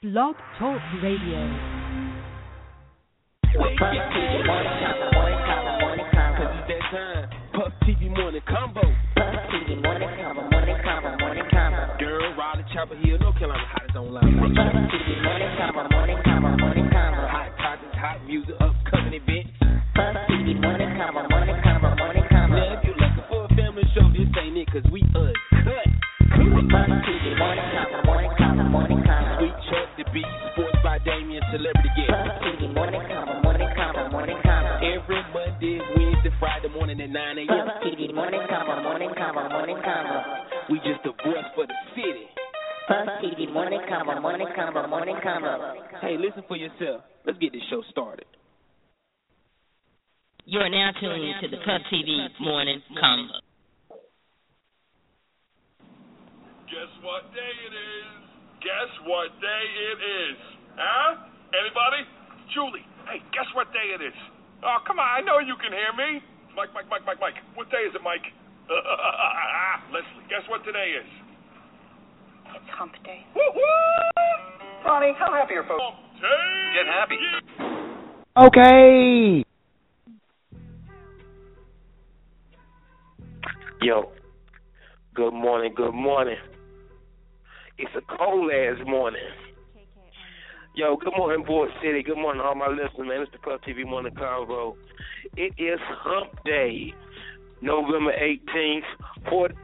Blog Talk Radio. Puff TV morning convo. TV morning convo, morning convo, morning convo. Girl, Raleigh Chapel Hill, North Carolina, hottest online. TV morning convo, morning convo, morning convo. Hot topics, hot music, upcoming events. TV morning convo, morning convo, morning convo. Now, if you're looking for a family show, this ain't it, cause we uncut. TV Chat, The Beat, Sports by Damien, Celebrity Guest. TV morning convo, morning convo, morning convo. Every Monday, Wednesday, Friday morning at 9 a.m. TV morning convo, morning convo, morning convo. We just the voice for the city. TV morning convo, morning convo, morning convo. Hey, listen for yourself. Let's get this show started. You are now tuning into the Puff TV Morning Convo. Guess what day it is? Guess what day it is? Huh? Anybody? Julie, hey, guess what day it is? Oh, come on, I know you can hear me. Mike, Mike, Mike, Mike, Mike. What day is it, Mike? Leslie, guess what today is? It's hump day. Woo-hoo! Ronnie, how happy are folks? Hump day. Get happy. Okay. Yo, good morning, good morning. It's a cold ass morning. Yo, good morning, Bull City. Good morning, all my listeners, man. It's the Puff TV Morning Convo. It is Hump Day, November 18th.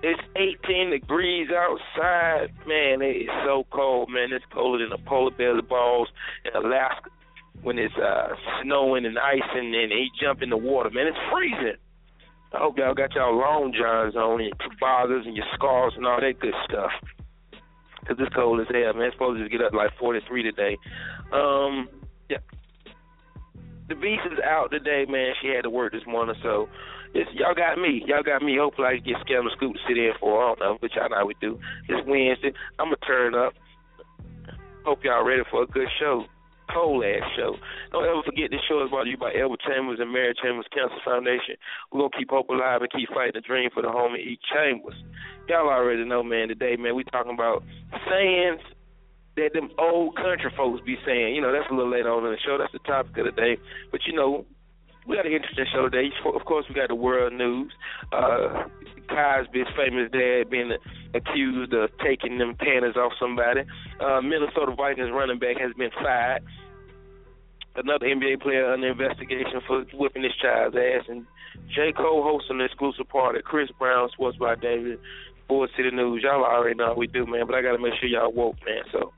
It's 18 degrees outside. Man, it is so cold, man. It's colder than the polar bear balls in Alaska when it's uh, snowing and icing and they jump in the water. Man, it's freezing. I hope y'all got y'all long johns on and your toboggans and your scarves and all that good stuff. Cause it's cold as hell, man. It's supposed to get up like 43 today. Um, yeah. The beast is out today, man. She had to work this morning, so it's, y'all got me. Y'all got me. Hopefully I can get and Scoop to sit in for. I don't know, but y'all know how we do. It's Wednesday. I'm gonna turn up. Hope y'all ready for a good show. Cold ass show. Don't ever forget this show is brought to you by Elwood Chambers and Mary Chambers Cancer Foundation. We're gonna keep hope alive and keep fighting the dream for the home of E Chambers. Y'all already know, man. Today, man, we talking about sayings that them old country folks be saying. You know, that's a little later on in the show. That's the topic of the day. But you know, we got an interesting show today. Of course, we got the world news. Uh, Cosby's famous dad being accused of taking them panties off somebody. Uh, Minnesota Vikings running back has been fired. Another NBA player under investigation for whipping his child's ass. And J. Cole hosting an exclusive party. Chris Brown, Sports by Damien, Ford City News. Y'all already know how we do, man. But I got to make sure y'all woke, man. So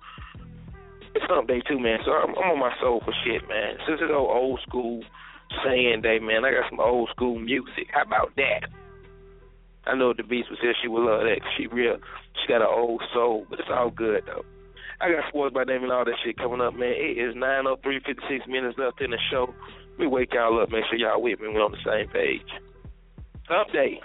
it's hump day, too, man. So I'm, I'm on my soul for shit, man. Since it's old, old school saying day, man, I got some old school music. How about that? I know the Beast was here. She would love that. She real. She got an old soul, but it's all good though. I got sports by name and all that shit coming up, man. It is nine oh three, fifty six minutes left in the show. Let me wake y'all up. Make sure y'all with me. We're on the same page. Update.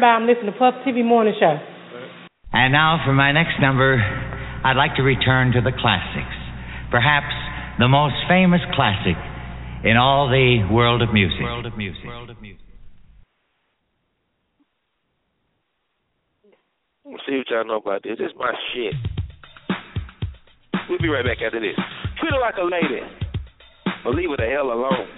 Bye. I'm listening to Puff TV Morning Show. And now for my next number, I'd like to return to the classics. Perhaps the most famous classic in all the world of music. World of music. World of music. Let's see what y'all know about this. This is my shit. We'll be right back after this. Treat her like a lady, but leave her the hell alone.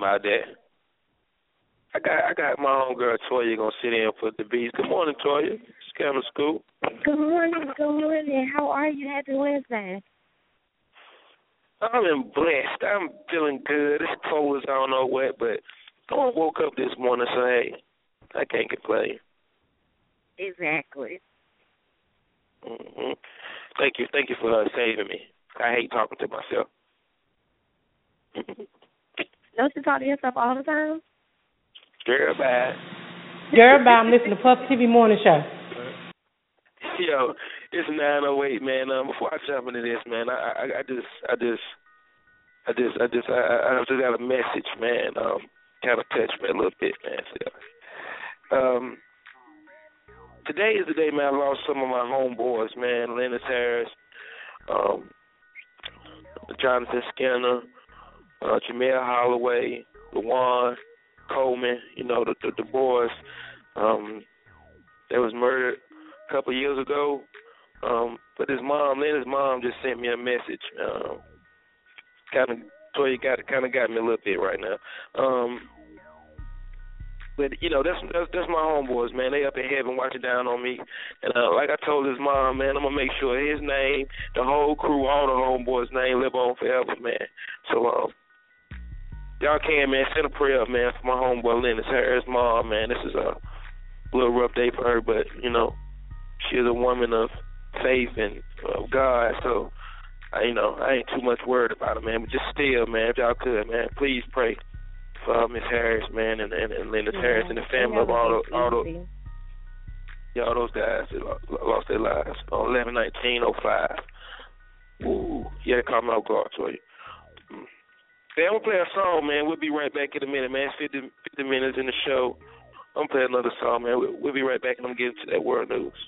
About that. I got I got my own girl Toya gonna sit in for the beats. Good morning, Toya. Scandal Scoop. Good morning, good morning. How are you? Happy Wednesday. I'm in blessed. I'm feeling good. It's cold as I don't know what, but I woke up this morning and say, hey, I can't complain. Exactly. hmm Thank you, thank you for uh, saving me. I hate talking to myself. Don't you talk to yourself all the time? Girl, bad. Girl, bye. I'm listening to Puff TV Morning Show. Yo, it's nine oh eight, man. Um, before I jump into this, man, I, I, I just, I just, I just, I just, I, I just got a message, man. Um, kind of touched me a little bit, man. So, um, today is the day, man. I lost some of my homeboys, man. Lennox Harris, um, Jonathan Skinner, uh, Jamel Holloway, Dewan Coleman. You know the the, the boys. Um, they was murdered a couple years ago. Um, but his mom, his mom just sent me a message. Um, kind of, Toya got kind of got me a little bit right now. Um, but you know, that's that's that's my homeboys, man. They up in heaven watching down on me, and uh, like I told his mom, man, I'm gonna make sure his name, the whole crew, all the homeboys' name live on forever, man. So um, y'all can, man, send a prayer, up, man, for my homeboy Lennox Harris' mom, man. This is a little rough day for her, but you know, she's a woman of faith and of God, so. I, you know, I ain't too much worried about it, man. But just still, man, if y'all could, man, please pray for uh, Miss Harris, man, and and, and Linda Yeah, Harris and the family of all those, all Easy. yeah, all those guys that lost their lives on eleven nineteen oh five. Ooh, yeah, caught me off guard for you. Mm. Hey, I'm gonna play a song, man. We'll be right back in a minute, man. 50, 50 minutes in the show. I'm gonna play another song, man. We'll, we'll be right back, and I'm getting to that world news.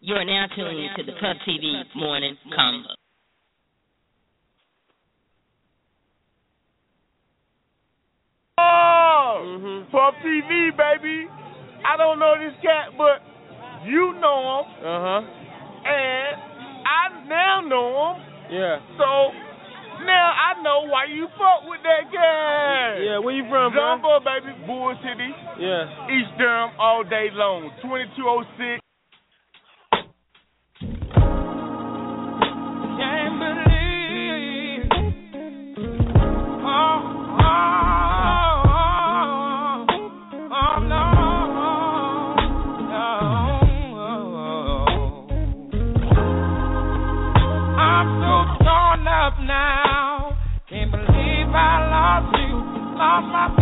You are now tuning into the Puff TV Morning Convo. Oh, Puff TV, baby. I don't know this cat, but you know him. Uh huh. And I now know him. Yeah. So now I know why you fuck with that guy. Yeah. Where you from, bro? Jumbo, baby. Bull City. Yeah. East Durham all day long. 2206. off my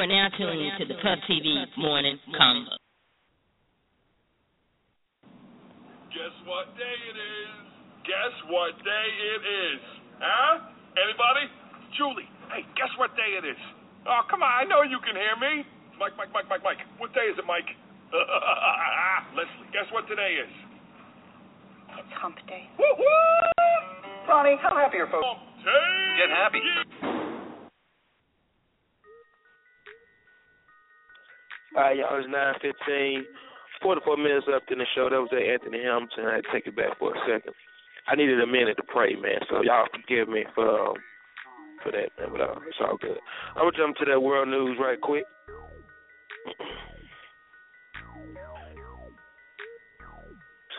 are now tuning to the Puff TV Morning Convo. Guess what day it is? Guess what day it is? Huh? Anybody? Julie, hey, guess what day it is? Oh, come on, I know you can hear me. Mike, Mike, Mike, Mike, Mike. What day is it, Mike? Leslie, guess what today is? It's hump day. Woo-hoo! Ronnie, how happy are folks? Hump day! Get happy. All right, y'all, it's 9.15. 44 minutes up in the show. That was at Anthony Hamilton. I had to take it back for a second. I needed a minute to pray, man, so y'all forgive me for um, for that, man, but uh, it's all good. I'm to jump to that world news right quick.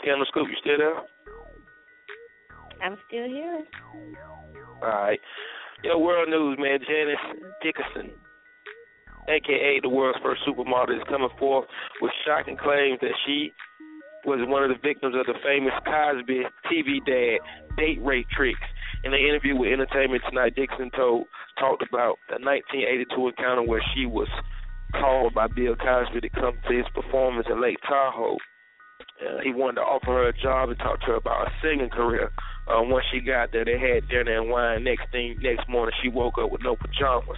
Scandal Scoop, you still there? I'm still here. All right. Yo, world news, man. Janice Dickinson, aka the world's first supermodel, is coming forth with shocking claims that she was one of the victims of the famous Cosby TV dad date rape tricks. In an interview with Entertainment Tonight, Dixon told talked about the 1982 encounter where she was called by Bill Cosby to come to his performance in Lake Tahoe. Uh, he wanted to offer her a job and talk to her about a singing career. Uh, once she got there, they had dinner and wine. Next thing, next morning, she woke up with no pajamas.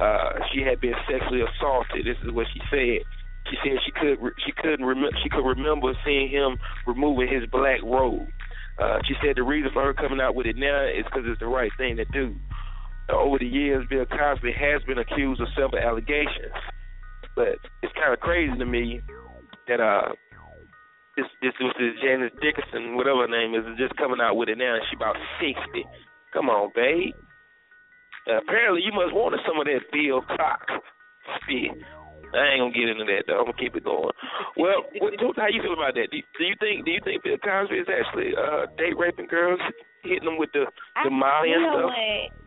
Uh, she had been sexually assaulted. This is what she said. She said she could she couldn't remember she could remember seeing him removing his black robe. Uh, she said the reason for her coming out with it now is because it's the right thing to do. Over the years, Bill Cosby has been accused of several allegations, but it's kind of crazy to me that uh this this was this Janice Dickinson, whatever her name is, is just coming out with it now. and She about sixty. Come on, babe. Uh, apparently, you must want some of that Bill Cox spit. I ain't gonna get into that though. I'm gonna keep it going. Well, what, how you feel about that? Do you, do you think do you think Bill Cosby is actually uh, date raping girls, hitting them with the the Molly you and stuff? what?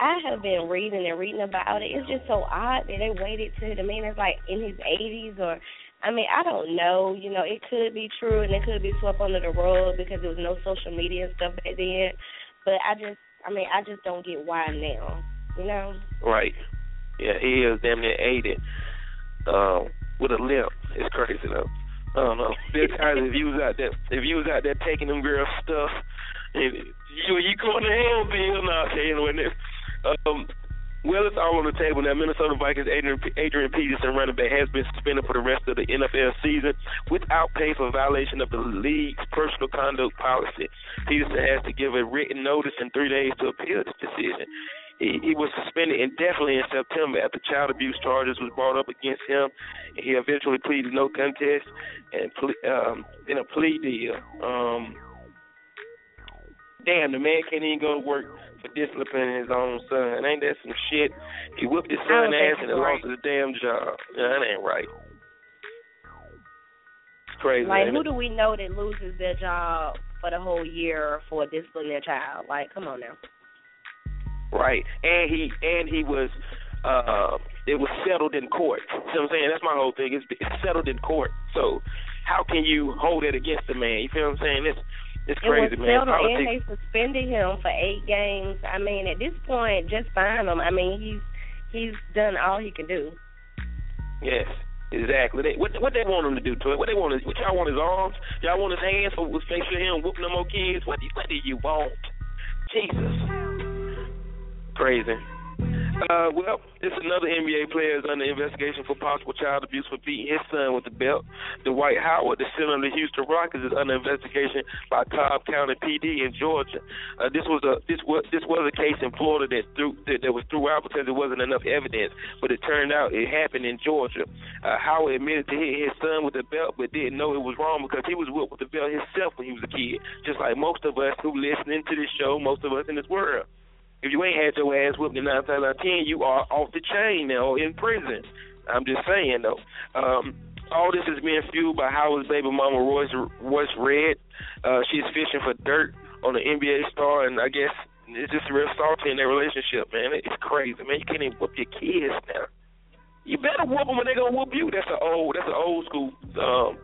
I have been reading and reading about it. It's just so odd that they waited till the man is like in his 80s or. I mean, I don't know. You know, it could be true and it could be swept under the rug because there was no social media and stuff back then. But I just, I mean, I just don't get why now. You know? Right. Yeah, he is damn near eighty. Um, with a limp. It's crazy though. I don't know. Cosby, if you was out there, if you was out there taking them girls' stuff, and you you going to hell, Bill? Nah, okay, anyway. Um, well, it's all on the table now. Minnesota Vikings Adrian, Adrian Peterson, running back, has been suspended for the rest of the NFL season without pay for violation of the league's personal conduct policy. Peterson has to give a written notice in three days to appeal this decision. He, he was suspended indefinitely in September after child abuse charges was brought up against him. He eventually pleaded no contest and um, in a plea deal. Um, damn, the man can't even go to work for disciplining his own son. Ain't that some shit? He whooped his son ass and it's lost his damn job. Yeah, that ain't right. It's crazy. Like, who it? do we know that loses their job for the whole year for disciplining their child? Like, come on now. Right. And he and he was uh it was settled in court. You know what I'm saying? That's my whole thing. It's, it's settled in court. So how can you hold it against the man? You feel what I'm saying? It's it's crazy, it was man. and they suspended him for eight games. I mean, at this point, just fine him. I mean, he's he's done all he can do. Yes. Exactly. They, what what they want him to do to it? What they want is what y'all want his arms? Y'all want his hands for make sure he don't whoop no more kids? What do you, what do you want? Jesus. Crazy. Uh, well, it's another NBA player is under investigation for possible child abuse for beating his son with the belt. Dwight Howard, the center of the Houston Rockets, is under investigation by Cobb County PD in Georgia. Uh, this was a this was this was a case in Florida that threw that, that was threw out because there wasn't enough evidence, but it turned out it happened in Georgia. Uh, Howard admitted to hitting his son with the belt, but didn't know it was wrong because he was whipped with the belt himself when he was a kid, just like most of us who listening to this show, most of us in this world. If you ain't had your ass whipped in nine times out of ten, you are off the chain now or in prison. I'm just saying though. Um, all this is being fueled by Howard's baby mama Royce Royce Reed. Uh, she's fishing for dirt on the NBA star, and I guess it's just real salty in their relationship, man. It's crazy, man. You can't even whoop your kids now. You better whoop them when they gonna whoop you. That's an old, that's an old school, um,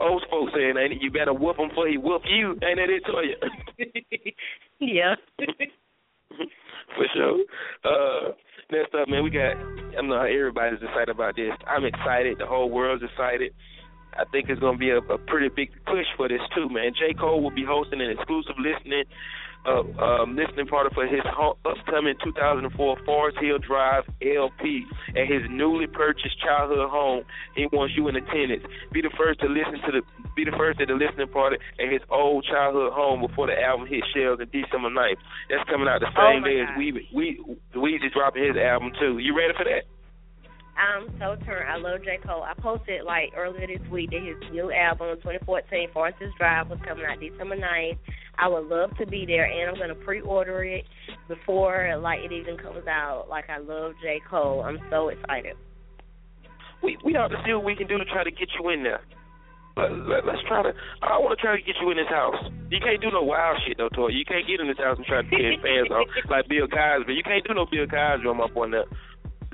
old folks saying, ain't it? You better whoop them before he whoop you. Ain't that it to you? Yeah. For sure. Uh, next up, man, we got. I know everybody's excited about this. I'm excited. The whole world's excited. I think it's going to be a, a pretty big push for this too, man. J. Cole will be hosting an exclusive listening uh, um, listening party for his upcoming 2004 Forest Hill Drive LP at his newly purchased childhood home. He wants you in attendance. Be the first to listen to the be the first at the listening party at his old childhood home before the album hits shelves on December 9th. That's coming out the same Oh, day as God. we we Weezy's dropping his album too. You ready for that? I'm so turned. I love J. Cole. I posted like earlier this week that his new album, 2014, Forest's Drive, was coming out December 9th. I would love to be there, and I'm gonna pre-order it before like it even comes out. Like I love J. Cole. I'm so excited. We we ought to see what we can do to try to get you in there. Let, let, let's try to. I want to try to get you in this house. You can't do no wild shit though, Toy. You can't get in this house and try to his pants off like Bill Cosby. You can't do no Bill Cosby on my boy now.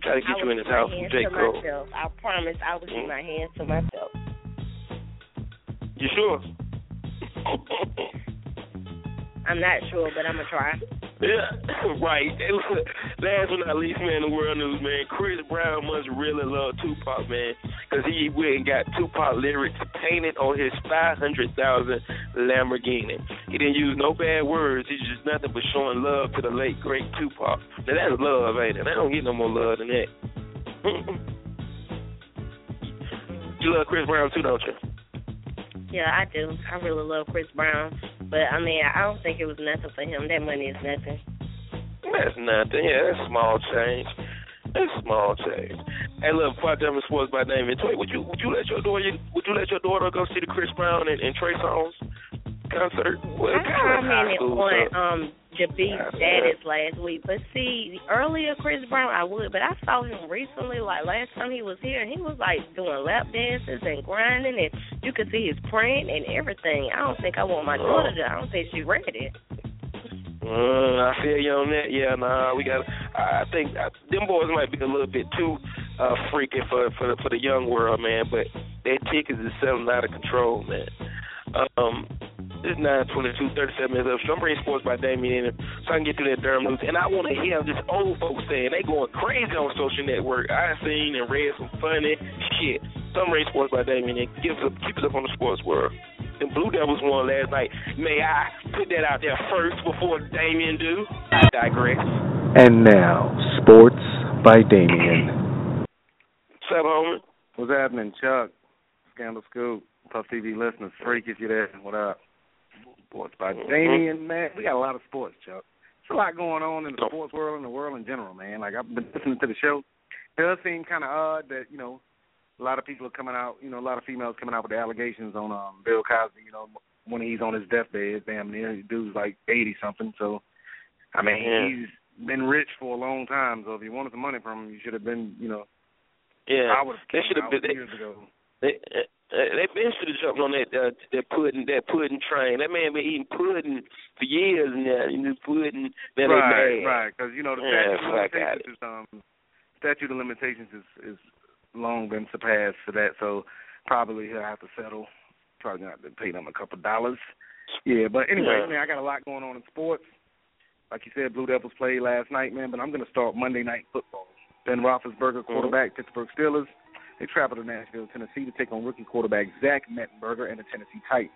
Try to get I you in this house hands J Cole. myself. I promise I will keep mm. my hands to myself. You sure? I'm not sure, but I'm gonna try. Yeah, right. Last but not least, man, the world news, man. Chris Brown must really love Tupac, man, because he went and got Tupac lyrics painted on his 500,000 Lamborghini. He didn't use no bad words. He's just nothing but showing love to the late, great Tupac. Now, that's love, ain't it? I don't get no more love than that. you love Chris Brown, too, don't you? Yeah, I do. I really love Chris Brown, but I mean, I don't think it was nothing for him. That money is nothing. That's nothing. Yeah, that's small change. That's small change. Hey, look, jump in sports by name, and Toy, would you would you let your daughter would you let your daughter go see the Chris Brown and, and Trey Songz concert? Well, I it's kinda high commented on so- um Jabee's status last week, but see, the earlier Chris Brown I would, but I saw him recently, like last time he was here, and he was like doing lap dances and grinding, and you could see his print and everything. I don't think I want my daughter to. I don't think she's ready. Uh, I feel you on that. Yeah, nah, we got. I think uh, them boys might be a little bit too uh freaky for for the, for the young world, man. But their tickets is selling out of control, man. Um, it's nine twenty two, thirty seven minutes up. So I'm bringing sports by Damien, in, so I can get through that Durham news. And I want to hear this old folks saying they going crazy on social network. I seen and read some funny shit. So I'm sports by Damien. and Give us up, keep us up on the sports world. The Blue Devils won last night. May I put that out there first before Damien do? I digress. And now, sports by Damien. What's up, homie? What's happening, Chuck? Scandal Scoop, Puff TV listeners, Freak, if you're there, what up? Sports by Mm-hmm. Damien, man. We got a lot of sports, Chuck. There's a lot going on in the sports world and the world in general, man. Like I've been listening to the show. It does seem kind of odd that you know a lot of people are coming out, you know, a lot of females coming out with the allegations on um Bill Cosby, you know, when he's on his deathbed, damn near, dude's like eighty something. So, I mean, Yeah. he's been rich for a long time. So if you wanted some money from him, you should have been, you know, Yeah, I would have they should have been. They, years ago. they, uh, they been should have jumped on that uh, that pudding that pudding train. That man been eating pudding for years now. You know, pudding that right, right, because you know the Yeah, statute of limitations is um statute of limitations is is long been surpassed for that, so probably he'll have to settle. Probably have to pay them a couple dollars. Yeah, but anyway, Yeah. man, I got a lot going on in sports. Like you said, Blue Devils played last night, man, but I'm gonna start Monday night football. Ben Roethlisberger, quarterback, Pittsburgh Steelers. They travel to Nashville, Tennessee to take on rookie quarterback Zach Mettenberger and the Tennessee Titans.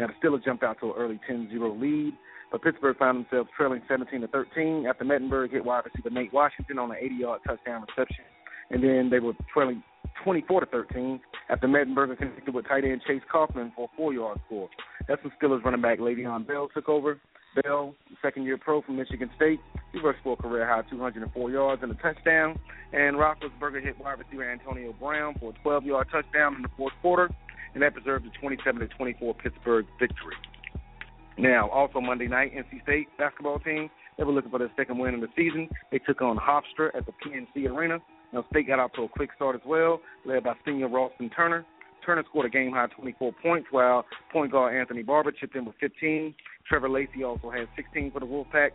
Now the Steelers jumped out to an early 10-0 lead, but Pittsburgh found themselves trailing 17 to 13 after Mettenberg hit wide receiver Nate Washington on an 80-yard touchdown reception, and then they were trailing 24 to 13 after Mettenberger connected with tight end Chase Coffman for a four-yard score. That's when Steelers running back Le'Veon Bell took over. Bell, second-year pro from Michigan State, he rushed for a career-high 204 yards and a touchdown. And Roethlisberger hit wide receiver Antonio Brown for a 12-yard touchdown in the fourth quarter, and that preserved the 27 24 Pittsburgh victory. Now, also Monday night, NC State basketball team they were looking for their second win of the season. They took on Hofstra at the PNC Arena. Now, State got out to a quick start as well, led by senior Ralston Turner. Turner scored a game high 24 points, while point guard Anthony Barber chipped in with 15. Trevor Lacey also had 16 for the Wolfpack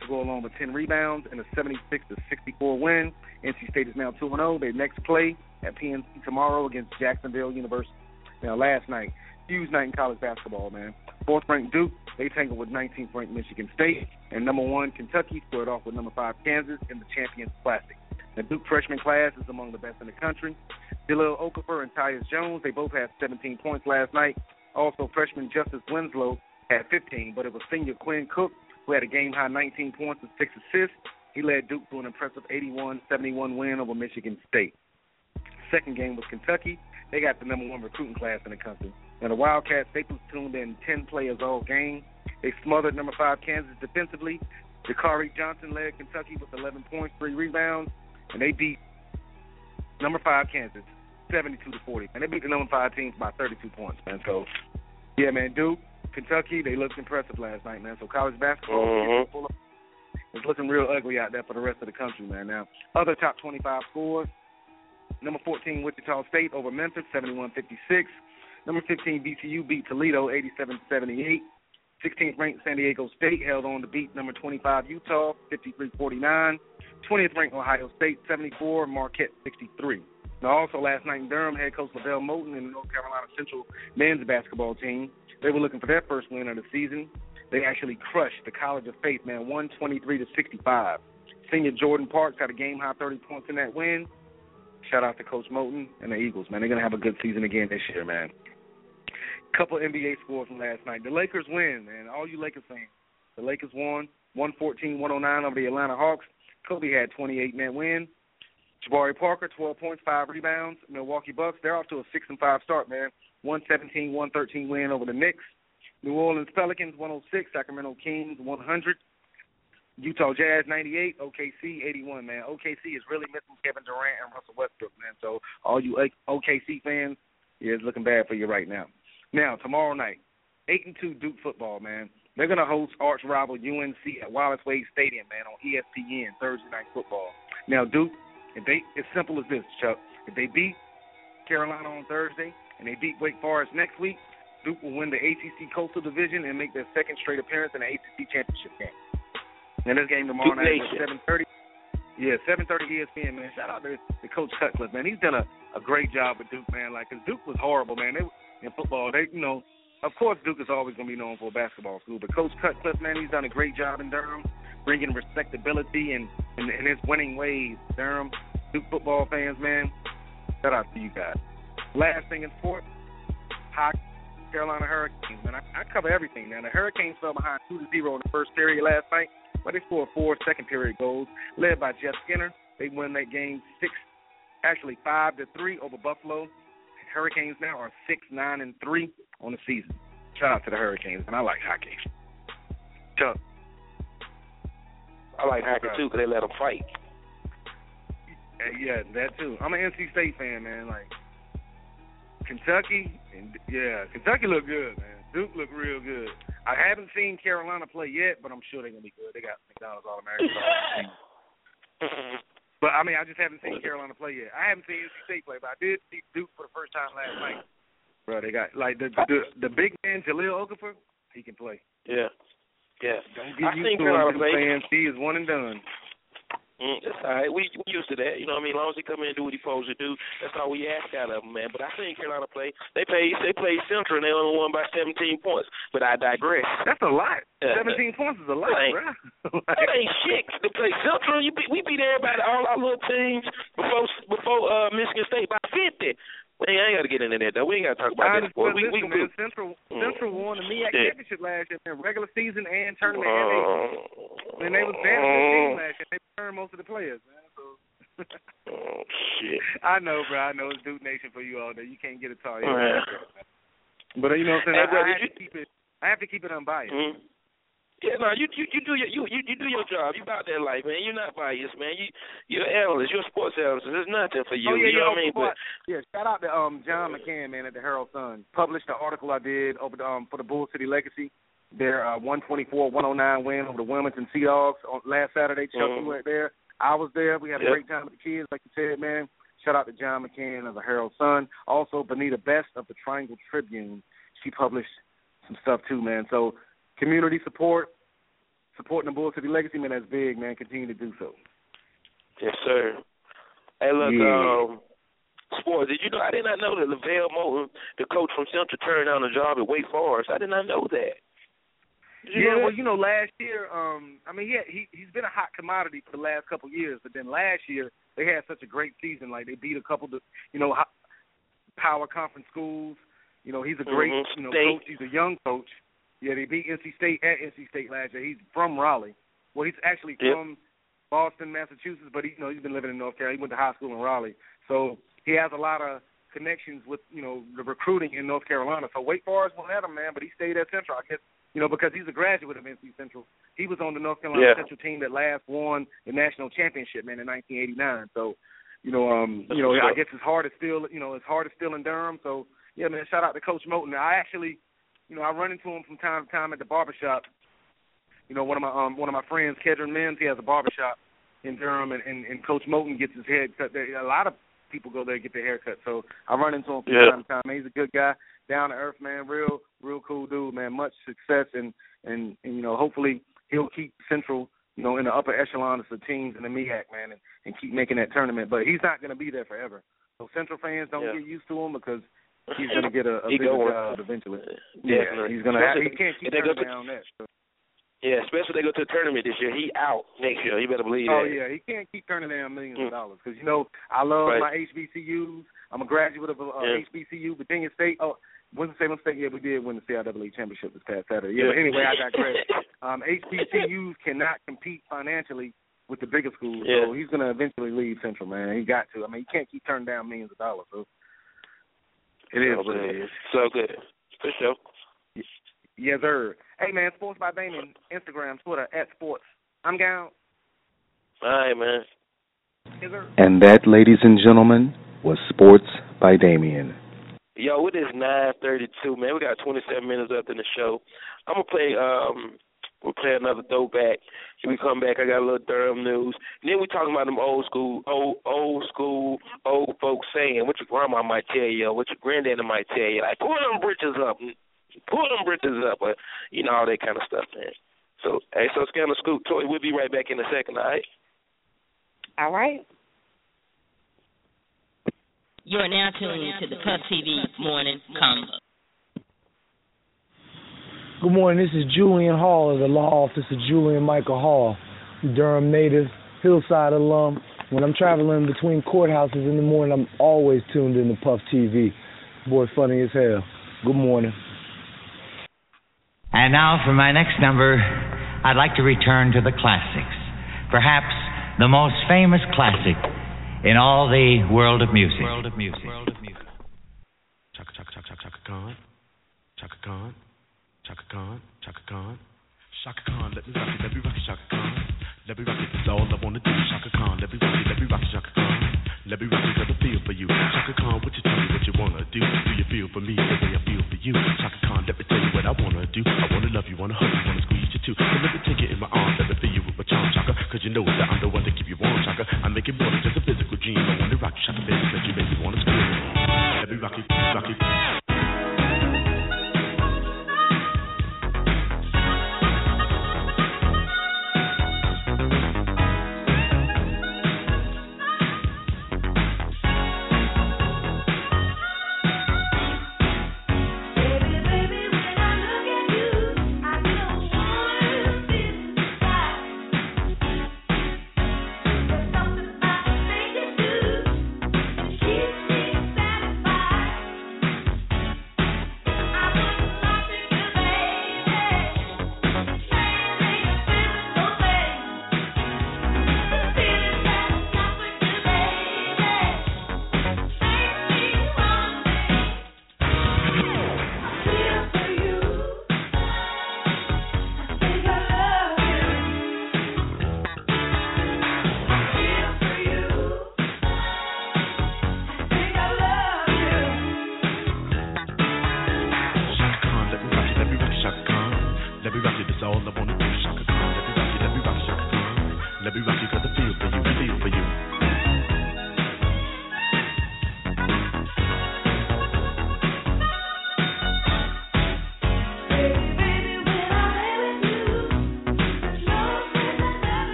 to go along with 10 rebounds and a 76 to 64 win. NC State is now 2 0. They next play at PNC tomorrow against Jacksonville University. Now, last night, huge night in college basketball, man. Fourth ranked Duke They tangled with 19th ranked Michigan State, and number one Kentucky squared off with number five Kansas in the Champions Classic. The Duke freshman class is among the best in the country. Jahlil Okafor and Tyus Jones, they both had 17 points last night. Also, freshman Justice Winslow had 15, but it was senior Quinn Cook who had a game high 19 points and six assists. He led Duke to an impressive 81-71 win over Michigan State. Second game was Kentucky. They got the number one recruiting class in the country. And the Wildcats, they tuned in 10 players all game. They smothered number five Kansas defensively. Dakari Johnson led Kentucky with 11 points, three rebounds, and they beat number five Kansas 72 to 40. And they beat the number five teams by 32 points, man. So, yeah, man, Duke, Kentucky, they looked impressive last night, man. So college basketball Mhm. it's looking real ugly out there for the rest of the country, man. Now, other top 25 scores. Number 14, Wichita State over Memphis, 71-56. Number 15, VCU beat Toledo, 87-78. 16th ranked San Diego State held on to beat number 25 Utah, 53-49. 20th ranked Ohio State, 74. Marquette, 63. Now, also last night in Durham, head coach LeVelle Moton and the North Carolina Central men's basketball team, they were looking for their first win of the season. They actually crushed the College of Faith, man, 123 to 65. Senior Jordan Parks had a game high 30 points in that win. Shout out to Coach Moton and the Eagles, man. They're gonna have a good season again this year, man. Couple NBA scores from last night. The Lakers win, man. All you Lakers fans. The Lakers won 114-109 over the Atlanta Hawks. Kobe had 28 man win. Jabari Parker, 12 points, five rebounds. Milwaukee Bucks, they're off to a six and five start, man. 117-113 win over the Knicks. New Orleans Pelicans, 106. Sacramento Kings, 100. Utah Jazz 98, OKC 81, man. OKC is really missing Kevin Durant and Russell Westbrook, man. So all you OKC fans, yeah, it's looking bad for you right now. Now tomorrow night, eight and two Duke football, man. They're gonna host arch rival UNC at Wallace Wade Stadium, man, on ESPN Thursday night football. Now Duke, if they as simple as this, Chuck, if they beat Carolina on Thursday and they beat Wake Forest next week, Duke will win the ACC Coastal Division and make their second straight appearance in the ACC championship game. And this game tomorrow Duke night at seven thirty. Yeah, seven thirty ESPN, man. Shout out to, to Coach Cutcliffe, man. He's done a, a great job with Duke, man. Like, cause Duke was horrible, man. They in football, they you know, of course Duke is always going to be known for a basketball school, but Coach Cutcliffe, man, he's done a great job in Durham, bringing respectability and and, and his winning ways. Durham, Duke football fans, man. Shout out to you guys. Last thing in sports, hockey. Carolina Hurricanes, man. I, I cover everything, man. The Hurricanes fell behind two to zero in the first period last night, but they scored four second period goals, led by Jeff Skinner. They won that game six, actually five to three over Buffalo. Hurricanes now are six, nine, and three on the season. Shout out to the Hurricanes, and I like hockey. Chuck. I like hockey too because they let them fight. Uh, yeah, that too. I'm an NC State fan, man. Like Kentucky, and yeah, Kentucky look good, man. Duke look real good. I haven't seen Carolina play yet, but I'm sure they're gonna be good. They got McDonald's All American. but I mean, I just haven't seen Carolina play yet. I haven't seen NC State play, but I did see Duke for the first time last night. Bro, they got like the the, the big man Jahlil Okafor. He can play. Yeah, yeah. Don't I get think used to Carolina him fans. He is one and done. Mm, that's all right. We we used to that. You know what I mean? As long as he come in and do what he's supposed to do, that's all we ask out of him, man. But I think Carolina play. They play. They played Central and they only won by 17 points. But I digress. That's a lot. Yeah. 17 points is a lot, Like- bro. That ain't shit to play Central. You beat, we beat everybody, all our little teams before before uh, Michigan State by 50. We ain't, ain't got to get into that though. We ain't got to talk about I that. Understand. We we Listen, man, Central Mm. Central won the MEAC championship last year, man. Regular season and tournament, and they Oh, and they was bad on their team last year. They turned most of the players, man. So. oh shit. I know, bro. I know it's Duke Nation for you all day. You can't get a tall. Yeah. But uh, you know what I'm saying? Hey, bro, I did have to keep it. I have to keep it unbiased. Mm. Yeah, no, you you you do your you you, you do your job. You about that life, man. You're not biased, man. You you're analyst. You're a sports analyst. There's nothing for you. oh yeah, you yeah. what I mean? But yeah. Shout out to um John McCann, man, at the Herald Sun. Published the article I did over the, um for the Bull City Legacy. Their uh, 124-109 win over the Wilmington Sea Dogs on last Saturday. Chuck, Mhm. you were there. I was there. We had a Yep. great time with the kids, like you said, man. Shout out to John McCann of the Herald Sun. Also, Benita Best of the Triangle Tribune. She published some stuff too, man. So, community support, supporting the Bull City Legacy, man, that's big, man. Continue to do so. yes, sir. Hey, look, Yeah. um, sports. Did you know? I did not know that LeVelle Moton, the coach from Central, turned down a job at Wake Forest. I did not know that. Yeah, well, you know, last year, um, I mean, yeah, he he's been a hot commodity for the last couple of years, but then last year they had such a great season. Like they beat a couple of, you know, ho- power conference schools. You know, he's a great, Mhm. you know, State. coach. He's a young coach. Yeah, they beat NC State at NC State last year. He's from Raleigh. Well, he's actually Yep. from Boston, Massachusetts, but he, you know, he's been living in North Carolina. He went to high school in Raleigh, so he has a lot of connections with, you know, the recruiting in North Carolina. So Wake Forest went at him, man, but he stayed at Central. I guess, you know, because he's a graduate of NC Central. He was on the North Carolina Yeah. Central team that last won the national championship, man, in 1989. So, you know, um, you know, I guess his heart is still, you know, his heart is still in Durham. So, yeah, man, shout out to Coach Moton. I actually, you know, I run into him from time to time at the barbershop. You know, one of my um one of my friends, Kedron Mims, he has a barbershop in Durham, and, and, and Coach Moton gets his hair cut there. A lot of people go there to get their hair cut. So I run into him from Yeah. time to time. Man, he's a good guy, down to earth, man, real, real cool dude, man. Much success, and and, and you know, hopefully he'll keep Central, you know, in the upper echelon of the teams in the MEAC, man, and, and keep making that tournament. But he's not going to be there forever. So Central fans don't Yeah. get used to him because he's going to get a, a going. job eventually. Yeah, Definitely. he's going to. Have, he can't keep if they go turning to- down that. So. Yeah, especially if they go to the tournament this year. He out next year. You better believe it. Oh that. yeah, he can't keep turning down millions Mm. of dollars because you know I love Right. my HBCUs. I'm a graduate of uh, Yeah. HBCU, Virginia State. Oh, Winston Salem State. Yeah, we did win the CIAA championship this past Saturday. Yeah, Yeah. but anyway, I digress. um, HBCUs cannot compete financially with the bigger schools, Yeah. so he's going to eventually leave Central. Man, he got to. I mean, he can't keep turning down millions of dollars. So it is So good. it is. So good. For sure. Yes, sir. Hey man, Sports by Damien, Instagram, Twitter at Sports. I'm down. All right, man. Yes, sir. And that, ladies and gentlemen, was Sports by Damien. Yo, it is nine thirty two, man. We got twenty seven minutes left in the show. I'm gonna play um we'll play another throwback. When we come back I got a little Durham news. And then we talking about them old school old old school old folks saying what your grandma might tell you, what your granddaddy might tell you, like pull them britches up pull them britches up or you know, all that kind of stuff, man. So hey, so Scandal Scoop, Toy, we'll be right back in a second, all right? All right. You are now tuning into the Puff TV Morning Convo. Good morning. This is Julian Hall of the law office of Julian Michael Hall, Durham native, Hillside alum. When I'm traveling between courthouses in the morning, I'm always tuned in to Puff TV. Boy, funny as hell. Good morning. And now for my next number, I'd like to return to the classics. Perhaps the most famous classic in all the world of music. World of music. Chaka chaka chaka chaka chaka Khan, Chaka Khan, Chaka Khan, Chaka Khan, Chaka Khan. Let me rock it, let me rock it, Chaka Khan. Let me rock it, that's all I wanna do. Chaka Khan, let me rock it, let me rock it, Chaka Khan. Let me rock it, cause I feel for you. Chaka Khan, what you tell me what you wanna do? Do you feel for me the way I feel for you? Chaka Khan, let me tell you what I wanna do. I wanna love you, wanna hug you, wanna squeeze you too. So let me take it in my arms, let me feel you with my charm, Chaka. Cause you know that I'm the one to keep you warm, Chaka. I make it more than just a physical dream. I wanna rock you, Chaka, baby, cause you make me wanna scream. Let me rock it, rock it.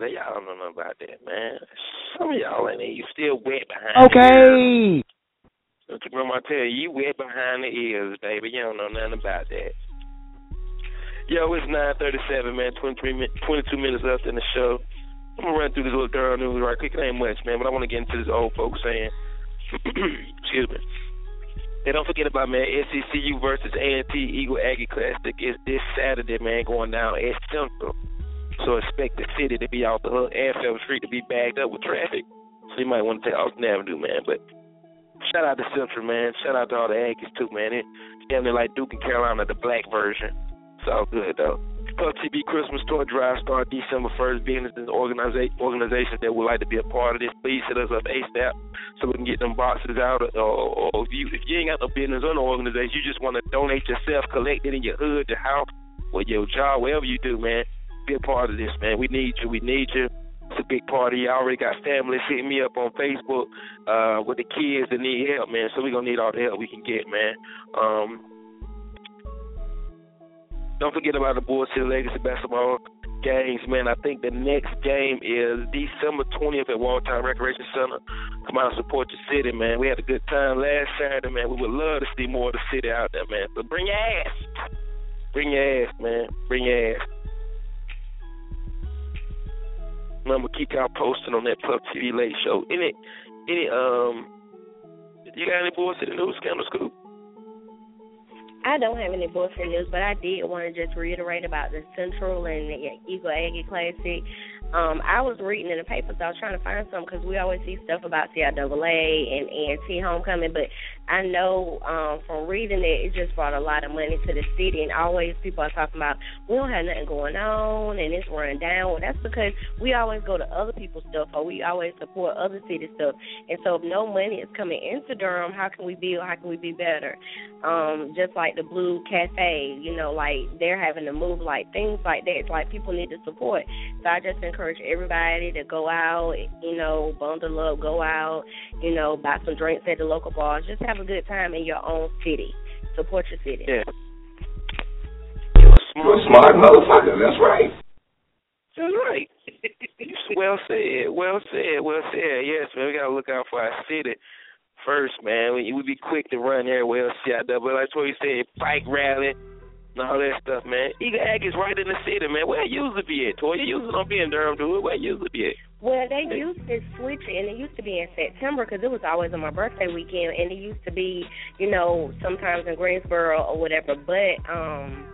That. Y'all don't know nothing about that, man. Some of y'all ain't you still wet behind. The ears. Okay. What grandma tell you, you wet behind the ears, baby. You don't know nothing about that. Yo, it's 9:37, man. 23 min- 22 minutes left in the show. I'm gonna run through this little girl news right quick. It ain't much, man, but I want to get into this old folks saying. Excuse me. Hey, don't forget about man NCCU versus A&T Eagle Aggie Classic is this Saturday, man, going down at Central. So expect the city to be out the hook and Felton Street to be bagged up with traffic. So you might want to take Alston Avenue, man. But shout out to Central, man. Shout out to all the Aggies too, man. It definitely like Duke and Carolina, the black version. It's all good though. Puff TV Christmas Tour Drive start December 1st. Businesses organiza- organizations that would like to be a part of this, please hit us up ASAP so we can get them boxes out. Or, or, or if you if you ain't got no business or no organization, you just want to donate yourself, collect it in your hood, your house, or your job, wherever you do, man. Be a part of this, man. We need you. We need you. It's a big party. I already got families hitting me up on Facebook uh, with the kids that need help, man. So we're gonna need all the help we can get, man. Um, don't forget about the Bull City Legacy basketball games, man. I think the next game is December 20th at Walltown Recreation Center. Come out and support your city, man. We had a good time last Saturday, man. We would love to see more of the city out there, man. So bring your ass. Bring your ass, man. Bring your ass. I'm gonna keep y'all posted on that Puff TV Late Show. Any, any, um, you got any Bull City news, Scandal Scoop? I don't have any bullshit news, but I did want to just reiterate about the Central and the Eagle Aggie Classic. Um, I was reading in the papers. I was trying to find some because we always see stuff about CIAA and A&T homecoming, but I know um, from reading it, it just brought a lot of money to the city. And always people are talking about we don't have nothing going on and it's run down. Well, that's because we always go to other people's stuff or we always support other city stuff. And so if no money is coming into Durham, how can we build? How can we be better? Um, just like the Blue Cafe, you know, like they're having to move, like things like that. It's like people need to support. So I just encourage everybody to go out, you know, bundle up, go out, you know, buy some drinks at the local bars. Just have a good time in your own city. Support your city. Yeah. You're a smart motherfucker. That's right. That's right. well said. Well said. Well said. Yes, man. We gotta look out for our city first, man. We we be quick to run everywhere else. Yeah, but that's what he said. Bike rally and all that stuff, man. Eagle Ag is right in the city, man. Where it to be at? Toy, you usually don't be in Durham, do it? Where it to be at? Well, they used to switch it, and it used to be in September because it was always on my birthday weekend, and it used to be, you know, sometimes in Greensboro or whatever. But um,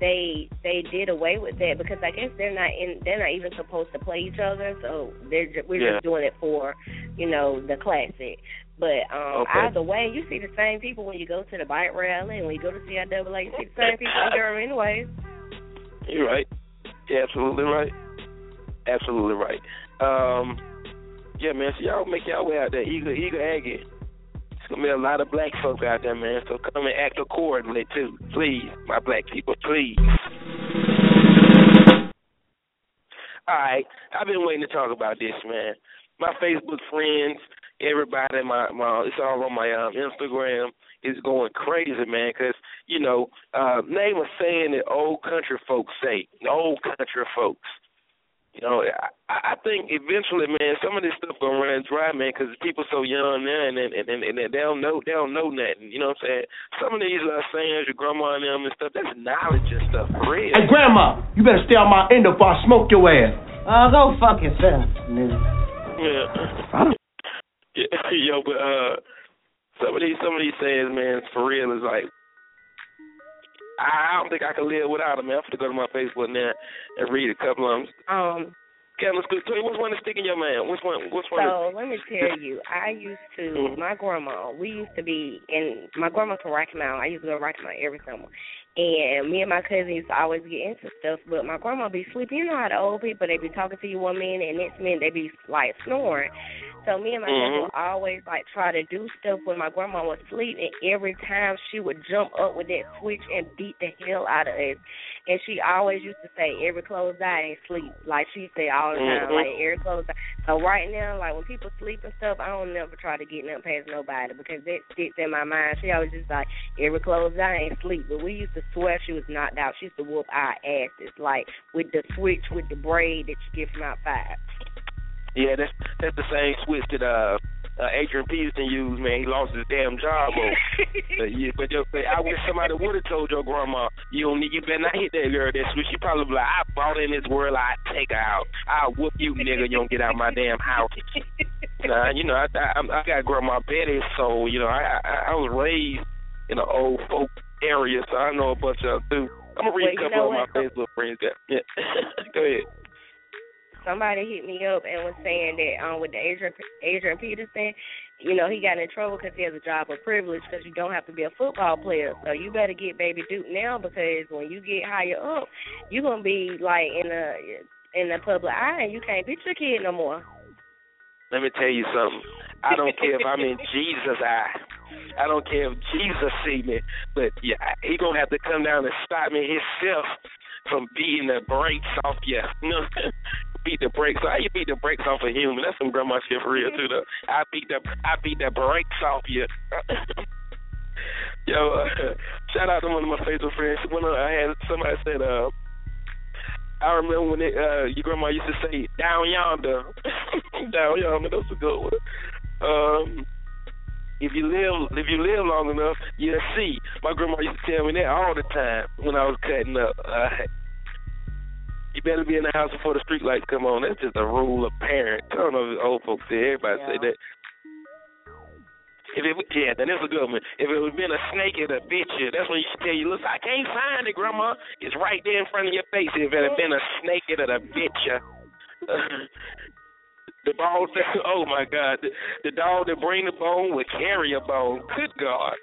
they they did away with that because I guess they're not in they're not even supposed to play each other, so they're ju- we're Yeah. just doing it for, you know, the classic. But um Okay. either way, you see the same people when you go to the bike rally and when you go to CIAA, you see the same people in Durham anyways. You're right. You're absolutely right. Absolutely right. Um, yeah, man. So y'all make y'all way out there, Eagle, Eagle Aggie. It's gonna be a lot of black folk out there, man. So come and act accordingly too, please, my black people, please. All right, I've been waiting to talk about this, man. My Facebook friends, everybody, my my, it's all on my um, Instagram. is going crazy, man. Because you know, uh, name a saying that old country folks say. Old country folks. You know, I, I think eventually, man, some of this stuff gonna run dry, man, because people so young now, and and, and and they don't know they don't know nothing. You know what I'm saying? Some of these uh, sayings, your grandma and them and stuff, that's knowledge and stuff for real. Hey, Grandma, you better stay on my end before I smoke your ass. Uh, go fuck yourself, nigga. Yeah. yeah. Yo, but uh, some of these some of these sayings, man, for real is like. I don't think I can live without them. Man. I'm gonna go to my Facebook now and read a couple of them. Um, go. Tell you which one is sticking your man. Which one? Which one? So let me tell you, I used to my grandma. We used to be in my grandma from Rocky Mount. I used to go to Rocky Mount every summer, And me and my cousin used to always get into stuff, but my grandma be sleeping. You know how the old people they be talking to you one minute and next minute they be like snoring. So me and my cousin mm-hmm. would always like try to do stuff when my grandma was asleep, and every time she would jump up with that switch and beat the hell out of us. And she always used to say, "Every closed eye ain't sleep." Like she say all the time, Mhm. like every closed eye. So right now, like when people sleep and stuff, I don't never try to get nothing past nobody because that sticks in my mind. She always just like every closed eye ain't sleep. But we used to swear she was knocked out. She used to whoop our asses like with the switch with the braid that you get from outside. Yeah, that's that's the same switch that uh, uh Adrian Peterson used. Man, he lost his damn job. on. but, yeah, but, but I wish somebody would have told your grandma, you don't need, you better not hit that girl. That switch. She probably be like, I brought in this world, I take her out. I'll whoop you, nigga. You don't get out my damn house. nah, you know, I, I I got grandma Betty, so you know, I I, I was raised in an old folk area, so I know a bunch of them too. I'm gonna read Well, a you couple know of my? Facebook friends. Yeah, go ahead. Somebody hit me up and was saying that um with the Adrian Adrian Peterson, you know, he got in trouble because he has a job of privilege because you don't have to be a football player. So you better get Baby Duke now because when you get higher up, you're gonna be like in the in the public eye and you can't beat your kid no more. Let me tell you something. I don't care if I'm in Jesus' eye. I don't care if Jesus see me, but yeah, he gonna have to come down and stop me himself from beating the brakes off you. Beat the brakes. How you beat the brakes off a human? That's some grandma shit for real too. Though I beat the I beat the brakes off you. Yo, uh, shout out to one of my Facebook friends. When uh, I had somebody said, uh, I remember when it, uh, your grandma used to say, "Down yonder, down yonder." That's a good one. Um, if you live, if you live long enough, you'll see. My grandma used to tell me that all the time when I was cutting up. Uh, you better be in the house before the street lights come on. That's just a rule of parents. I don't know if old folks say everybody say that. If it yeah, then it's a good one. If it was been a snake, it'd have bit. That's when you should tell you, look, I can't find it, Grandma. It's right there in front of your face. If it had been a snake, it'd have bit you. the dog that oh my God, the, the dog that bring the bone would carry a bone. Good God.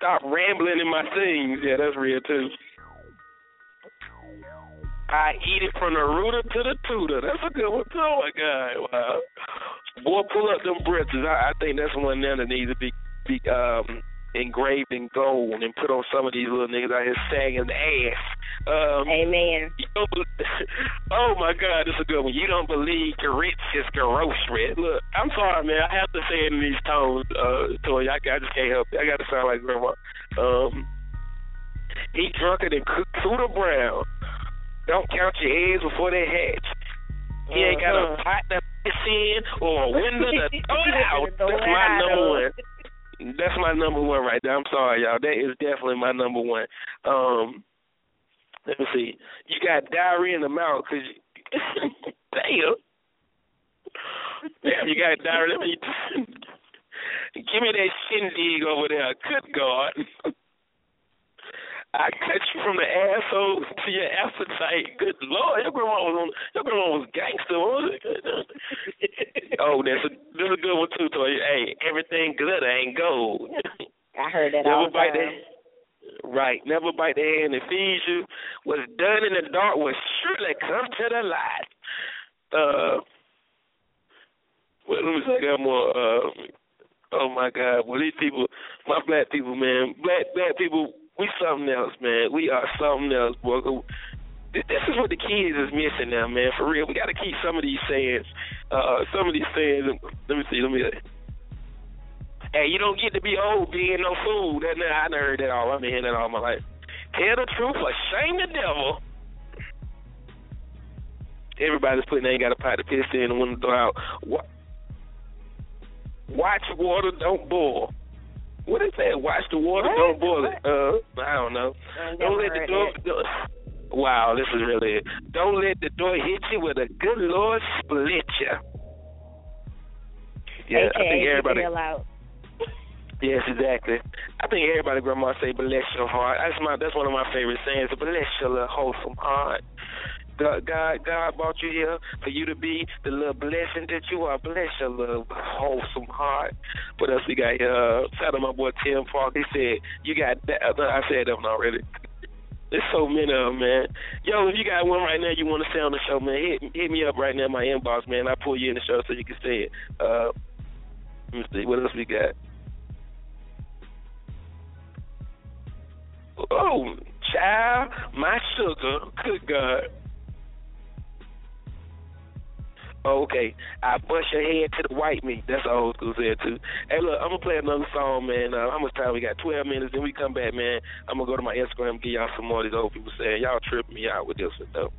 Stop rambling in my things. Yeah, that's real too. I eat it from the rooter to the tutor. That's a good one too. Oh my God, wow. Boy, pull up them britches. I, I think that's one there that needs to be be um engraved in gold and put on some of these little niggas out here sagging the ass. Um, Amen. You don't be- oh my God, this is a good one. You don't believe grits is grocery. Look, I'm sorry, man. I have to say it in these tones, uh, Toy. I, I just can't help it. I got to sound like grandma. Um, eat drunker than cook Cooter Brown. Don't count your eggs before they hatch. He ain't got a Uh-huh. pot to piss in or a window to throw it out. That's my number one. That's my number one right there. I'm sorry, y'all. That is definitely my number one. Um, let me see. You got diarrhea in the mouth because you, damn. Damn, you got diarrhea. Give me that shindig over there. Good God. I cut you from the asshole to your appetite. Good Lord, your grandma was on. Your grandma was gangster. What was it? oh, that's a that's a good one too. Toy. Hey, everything glitter ain't gold. I heard that Never all the bite time. right. Never bite the hand that feeds you. What's done in the dark will surely come to the light. Uh, well, let me say that more. Uh, oh my God, well these people, my black people, man, black black people, we something else, man. We are something else, boy. This is what the kids is missing now, man. For real, we got to keep some of these sayings. Uh, some of these sayings. Let me see. Let me. Hey, you don't get to be old being no fool. That I done heard that all. I've been hearing that all my life. Tell the truth or shame the devil. Everybody's putting ain't got a pot to piss in and want to throw out. Wa- Watch water, don't boil. What is say? Watch the water, What? don't boil it. Uh, I don't know. I Don't let the door. Wow, this is really it. Don't let the door hit you with a good Lord split you. Yeah, I think everybody. Yes, exactly. I think everybody grandma say bless your heart. That's my that's one of my favorite sayings. Bless your little wholesome heart. God, God, God brought you here for you to be the little blessing that you are. Bless your little wholesome heart. What else we got here? Uh, shout out my boy Tim Falk. He said you got. That. I said one already. There's so many of them, man. Yo, if you got one right now you want to say on the show, man, hit hit me up right now in my inbox, man. I'll pull you in the show so you can say it. Uh, let me see what else we got. Oh, child, my sugar. Good God. Okay. I bust your head to the white meat. That's the old school said too. Hey, look, I'm gonna play another song, man. Uh, how much time we got? Twelve minutes. Then we come back, man. I'm gonna go to my Instagram, give y'all some more of these old people saying y'all tripping me out with this one though.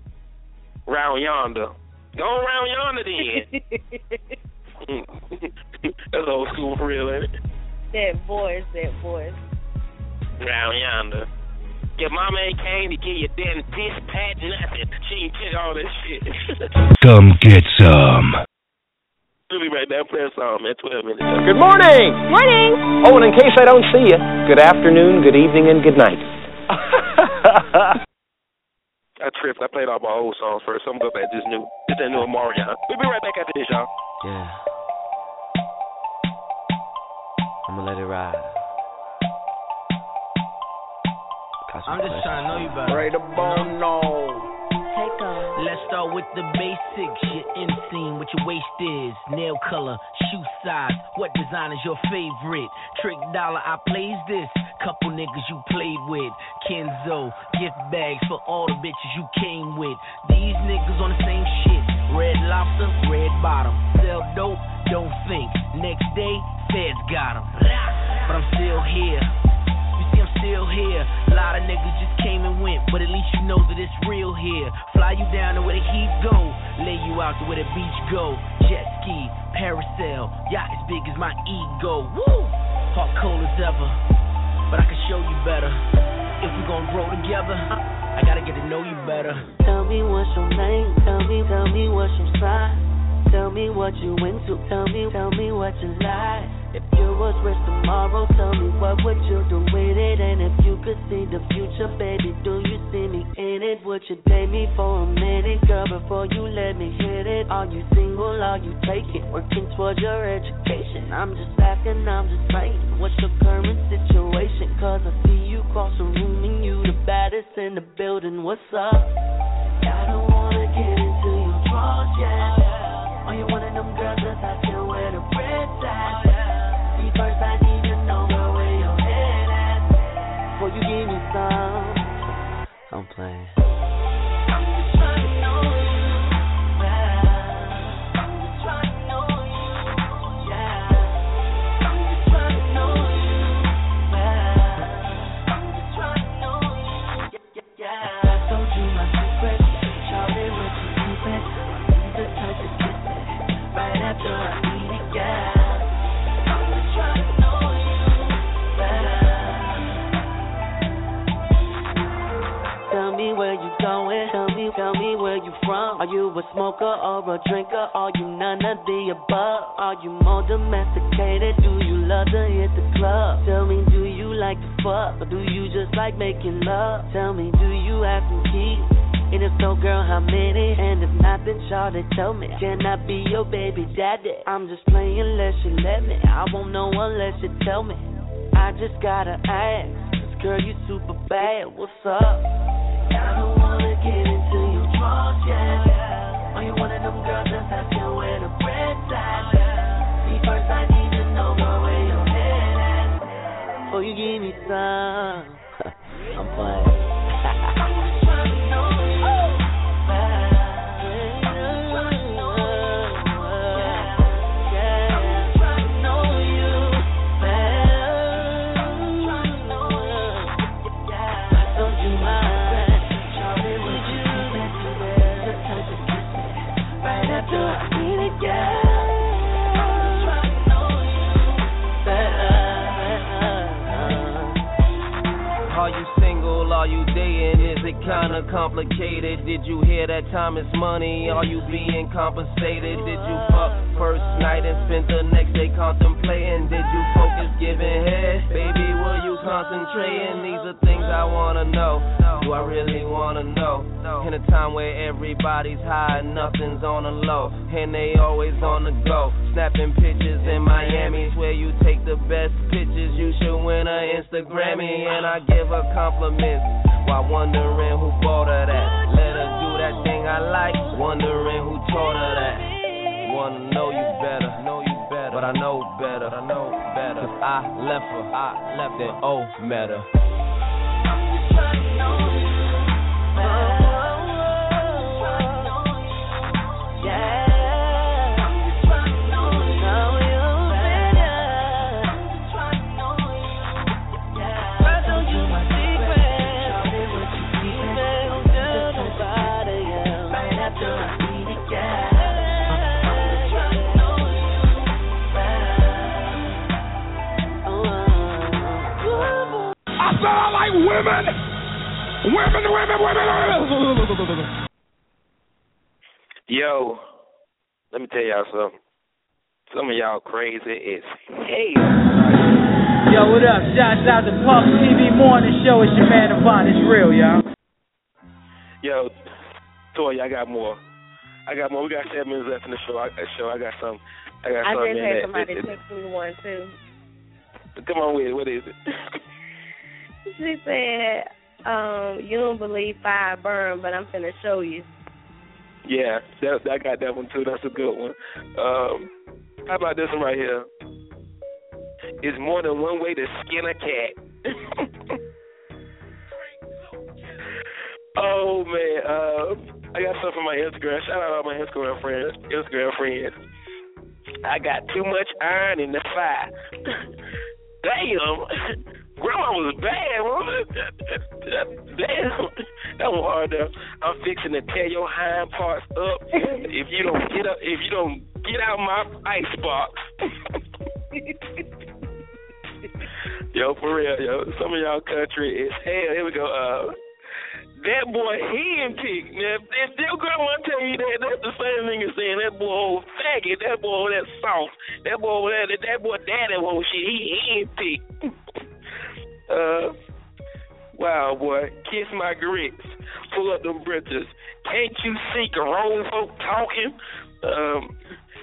Round yonder. Go around yonder then. That's old school for real, ain't it? That voice, that voice. Round yonder. Your mama ain't came to give you dentist, pat, nothing. She ain't did all this shit. Come get some. we'll be right there. Play a song, man. 12 minutes. Good morning. Morning. Oh, and in case I don't see you, good afternoon, good evening, and good night. I tripped. I played all my old songs first, so I'm gonna go back to this new, this that new Omarion. We'll be right back after this, y'all. Yeah. I'm gonna let it ride. I'm just trying to know you better. Ray the bone, no. Take off. Let's start with the basics. Your inseam, what your waist is, nail color, shoe size, what design is your favorite? Trick dollar, I plays this. Couple niggas you played with. Kenzo, gift bags for all the bitches you came with. These niggas on the same shit. Red lobster, red bottom. Sell dope, don't think. Next day, feds got 'em. But I'm still here. Still here. A lot of niggas just came and went, but at least you know that it's real here. Fly you down to where the heat go, lay you out to where the beach go. Jet ski, parasail, yacht as big as my ego. Woo! Hot cold as ever, but I can show you better. If we gon' grow together, I gotta get to know you better. Tell me what's your name. Tell me, tell me what's your sign. Tell me what you into. Tell me, tell me what you like. If you was rich tomorrow, tell me what would you do with it? And if you could see the future, baby, do you see me in it? Would you date me for a minute, girl, before you let me hit it? Are you single? Are you taking? Working towards your education? I'm just asking, I'm just saying. What's your current situation? Cause I see you cross the room and you the baddest in the building. What's up? I don't wanna get into Single? Are you dating? Is it kinda complicated? Did you hear that time is money? Are you being compensated? Did you fuck first night and spend the next day contemplating? Did you focus giving head? Baby, were you concentrating? These are things I wanna know. Do I really wanna know? In a time where everybody's high nothing's on the low, and they always on the go. Snapping pictures in Miami, where you take the best pictures. You should win a Instagrammy, and I give her compliments. While wondering who bought her that. Let her do that thing I like, wondering who taught her that. Wanna know you better, know you better, but I know better, I know better. Cause I left her, I left her, oh, met said women. Women, women, women, women. Yo, let me tell y'all something. Some of y'all crazy as hell. Yo, what up? Shouts out to Puff TV Morning Show. It's your man Devon. It's real, y'all. Yo, Toy, I got more. I got more. We got seven minutes left in the show. I, uh, show. I got some. I got some. I something just had somebody it- text me one too. come on with it. What is it? She said, um, you don't believe fire burn, but I'm finna show you. Yeah, that, I got that one too. That's a good one. Um, how about this one right here? It's more than one way to skin a cat. oh man, uh, I got something from my Instagram. Shout out all my Instagram friends. Instagram friends. I got too much iron in the fire. Damn. Grandma was bad, woman. Damn, that was hard though. I'm fixing to tear your hind parts up if you don't get up. If you don't get out my icebox. yo, for real, yo. Some of y'all country is hell. Here we go. Uh, that boy hen pick. Now, if your grandma tell you that, that's the same thing as saying that boy old faggot. That boy that soft. That boy that that boy daddy won't shit. He hen pick. Wow, boy. Kiss my grits. Pull up them britches. Can't you see grown folk talking? Um,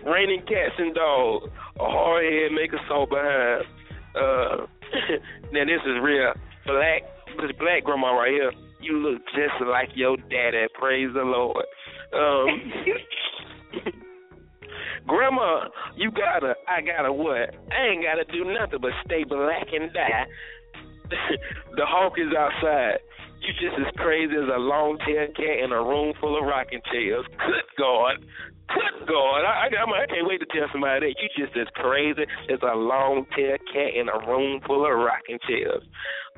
raining cats and dogs. A hard head make a soul behind. Uh, now this is real. Black, this black grandma right here. You look just like your daddy. Praise the Lord. Um, grandma, you gotta, I gotta what? I ain't gotta do nothing but stay black and die. the hawk is outside. You just as crazy as a long tailed cat in a room full of rocking chairs. Good God. Good God. I, I, I can't wait to tell somebody that. You just as crazy as a long tailed cat in a room full of rocking chairs.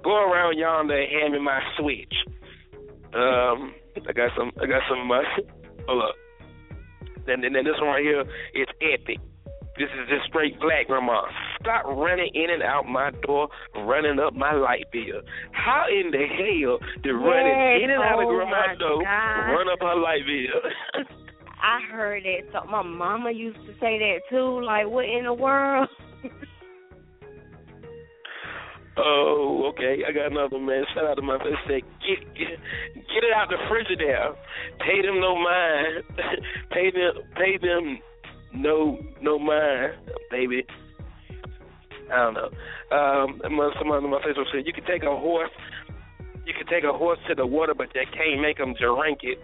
Go around yonder and hand me my switch. Um, I got some. I got some. Hold up. Then, then, then this one right here is epic. This is just straight black grandma. Stop running in and out my door, running up my light bill. How in the hell did running in and out of oh grandma's my door God. run up her light bill? I heard that. So my mama used to say that too. Like, what in the world? oh, okay. I got another man. Shout out to my friend. Say, get, get get it out the Frigidaire. Pay them no mind. pay them pay them no no mind, baby. I don't know. Um, someone on my Facebook said you can take a horse, you can take a horse to the water, but they can't make them drink it.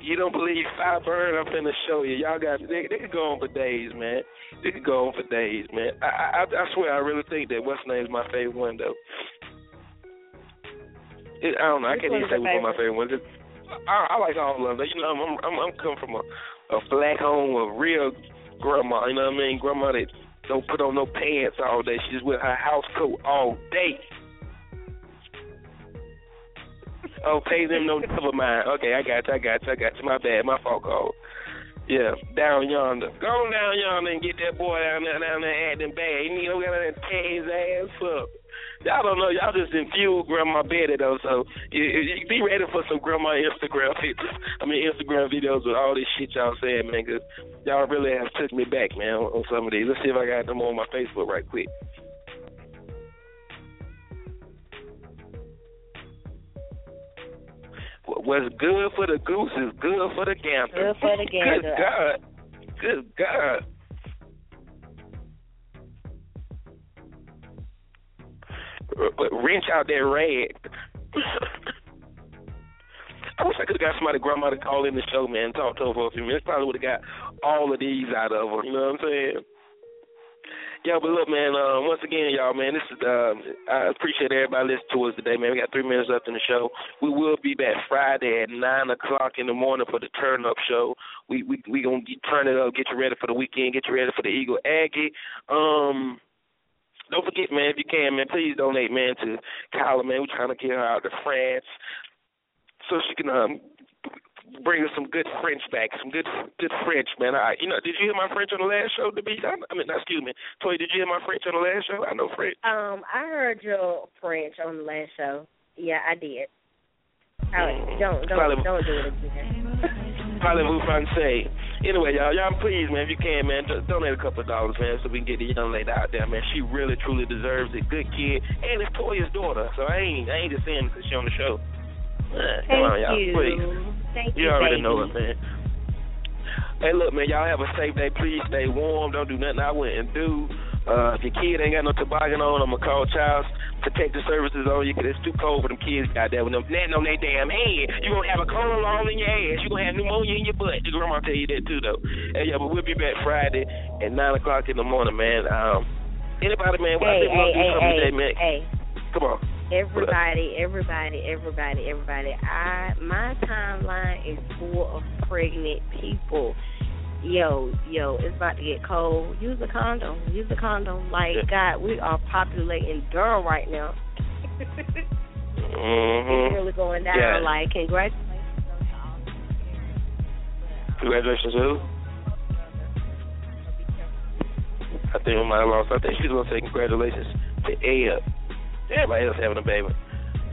You don't believe fire burn? I'm finna show you. Y'all got they, they could go on for days, man. They could go on for days, man. I I, I swear I really think that what's name is my favorite one though. It, I don't know. I can't even say which one my favorite one. is. I, I like all of them. You know, I'm I'm I'm coming from a a black home, a real grandma. You know what I mean? Grandma that don't put on no pants all day. She's with her house coat all day. Oh, pay them no never mind. Okay, I got you, I got you, I got you. My bad, my fault call. Yeah, down yonder. Go on down yonder and get that boy down there down there acting bad. You need to get and tear his ass up. Y'all don't know, y'all just infused Grandma Betty though, so you, you be ready for some Grandma Instagram pictures. I mean Instagram videos with all this shit y'all saying, man, 'cause y'all really have took me back, man, on, on some of these. Let's see if I got them on my Facebook right quick. What's good for the goose is good for the gander. Good for the gander. Good God. Good God. Wrench out that rag. I wish I could have got somebody grandma to call in the show, man, and talk to her for a few minutes. Probably would have got all of these out of her. You know what I'm saying? Yeah, but look, man. Uh, once again, y'all, man, this is. Uh, I appreciate everybody listening to us today, man. We got three minutes left in the show. We will be back Friday at nine o'clock in the morning for the Turn Up Show. We we we gonna get, turn it up, get you ready for the weekend, get you ready for the Eagle Aggie. Um. Don't forget, man, if you can, man, please donate, man, to Kyla, man. We're trying to get her out to France so she can um bring us some good French back, some good good French, man. I, you know, did you hear my French on the last show? To be, I mean, excuse me, Toy, did you hear my French on the last show? I know French. Um, I heard your French on the last show. Yeah, I did. I, don't don't Probably- don't do it again. Parlez-vous français? Anyway, y'all, y'all, please, man, if you can, man, just donate a couple of dollars, man, so we can get the young lady out there, man. She really, truly deserves it. Good kid, and it's Toya's daughter, so I ain't, I ain't just saying because she on the show. Man, come Thank on, y'all, you. please. Thank You you, already baby. know it, man. Hey, look, man, y'all have a safe day. Please stay warm. Don't do nothing I wouldn't do. Uh, if your kid ain't got no toboggan on, I'm going to call Child Protective Services on you because it's too cold for them kids out there with them netting on their damn head. You're going to have a cold all in your ass. You're going to have pneumonia in your butt. Your grandma tell you that, too, though. Hey, yeah, but we'll be back Friday at 9 o'clock in the morning, man. Um, anybody, man, what I Hey, think we're hey, going to do hey, something hey, today, man. hey. Come on. Everybody, everybody, everybody, everybody. I my timeline is full of pregnant people. Yo, yo, it's about to get cold. Use a condom. Use a condom. Like God, we are populating Durham right now. Mm-hmm. It's really going down. Yeah. Like congratulations. Congratulations, who? I think we might have lost. I think she's gonna say congratulations to Ed. Everybody else having a baby.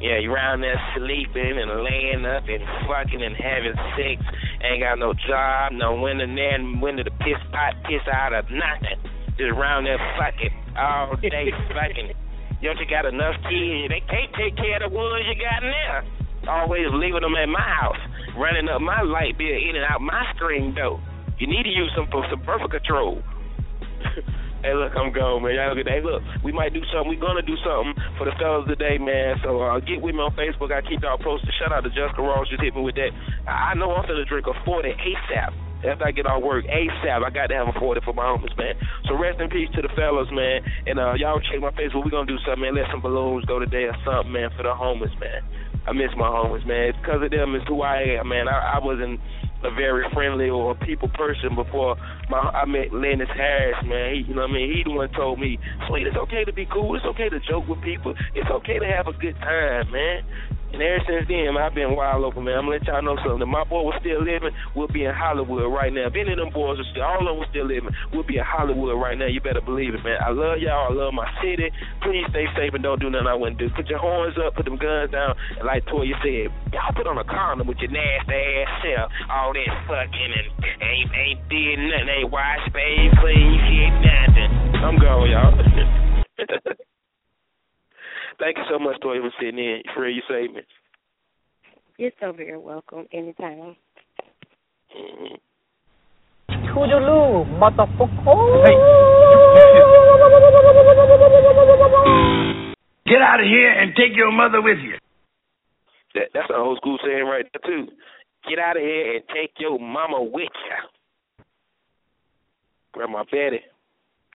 Yeah, you around there sleeping and laying up and fucking and having sex. Ain't got no job, no window there, and window to piss pot, piss out of nothing. Just around there fucking all day fucking. You don't you got enough kids? They can't take care of the ones you got now. Always leaving them at my house, running up my light bill in and out my screen door. You need to use some for some birth control. Hey, look, I'm gone, man. Y'all good day. Look, we might do something. We're gonna do something for the fellas today, man. So uh, get with me on Facebook. I keep y'all posted. Shout out to Jessica Ross. Just hit me with that. I know I'm gonna drink a 40 ASAP. After I get off work, ASAP, I got to have a 40 for my homies, man. So rest in peace to the fellas, man. And uh, y'all check my Facebook. We're going to do something, man. Let some balloons go today or something, man, for the homies, man. I miss my homies, man. It's because of them. It's who I am, man. I, I wasn't a very friendly or a people person before my I met Lennox Harris, man. He, you know what I mean? He the one told me, sweet, it's okay to be cool. It's okay to joke with people. It's okay to have a good time, man. And ever since then, I've been wild open, man. I'm gonna let y'all know something. If my boy was still living, we'll be in Hollywood right now. If any of them boys are still, all of them still living, we'll be in Hollywood right now. You better believe it, man. I love y'all. I love my city. Please stay safe and don't do nothing I wouldn't do. Put your horns up, put them guns down, and like Toya said, y'all put on a condom with your nasty ass self. All that fucking and ain't ain't did nothing, ain't washed, bathed, clean, shit, nothing. I'm gone, y'all. Thank you so much, Toya, for sitting in. For real, you saved me. You're so very welcome. Anytime. Mhm. Toodaloo, motherfucker. Get out of here and take your mother with you. That, that's an old school saying right there too. Get out of here and take your mama with you. Grandma Betty.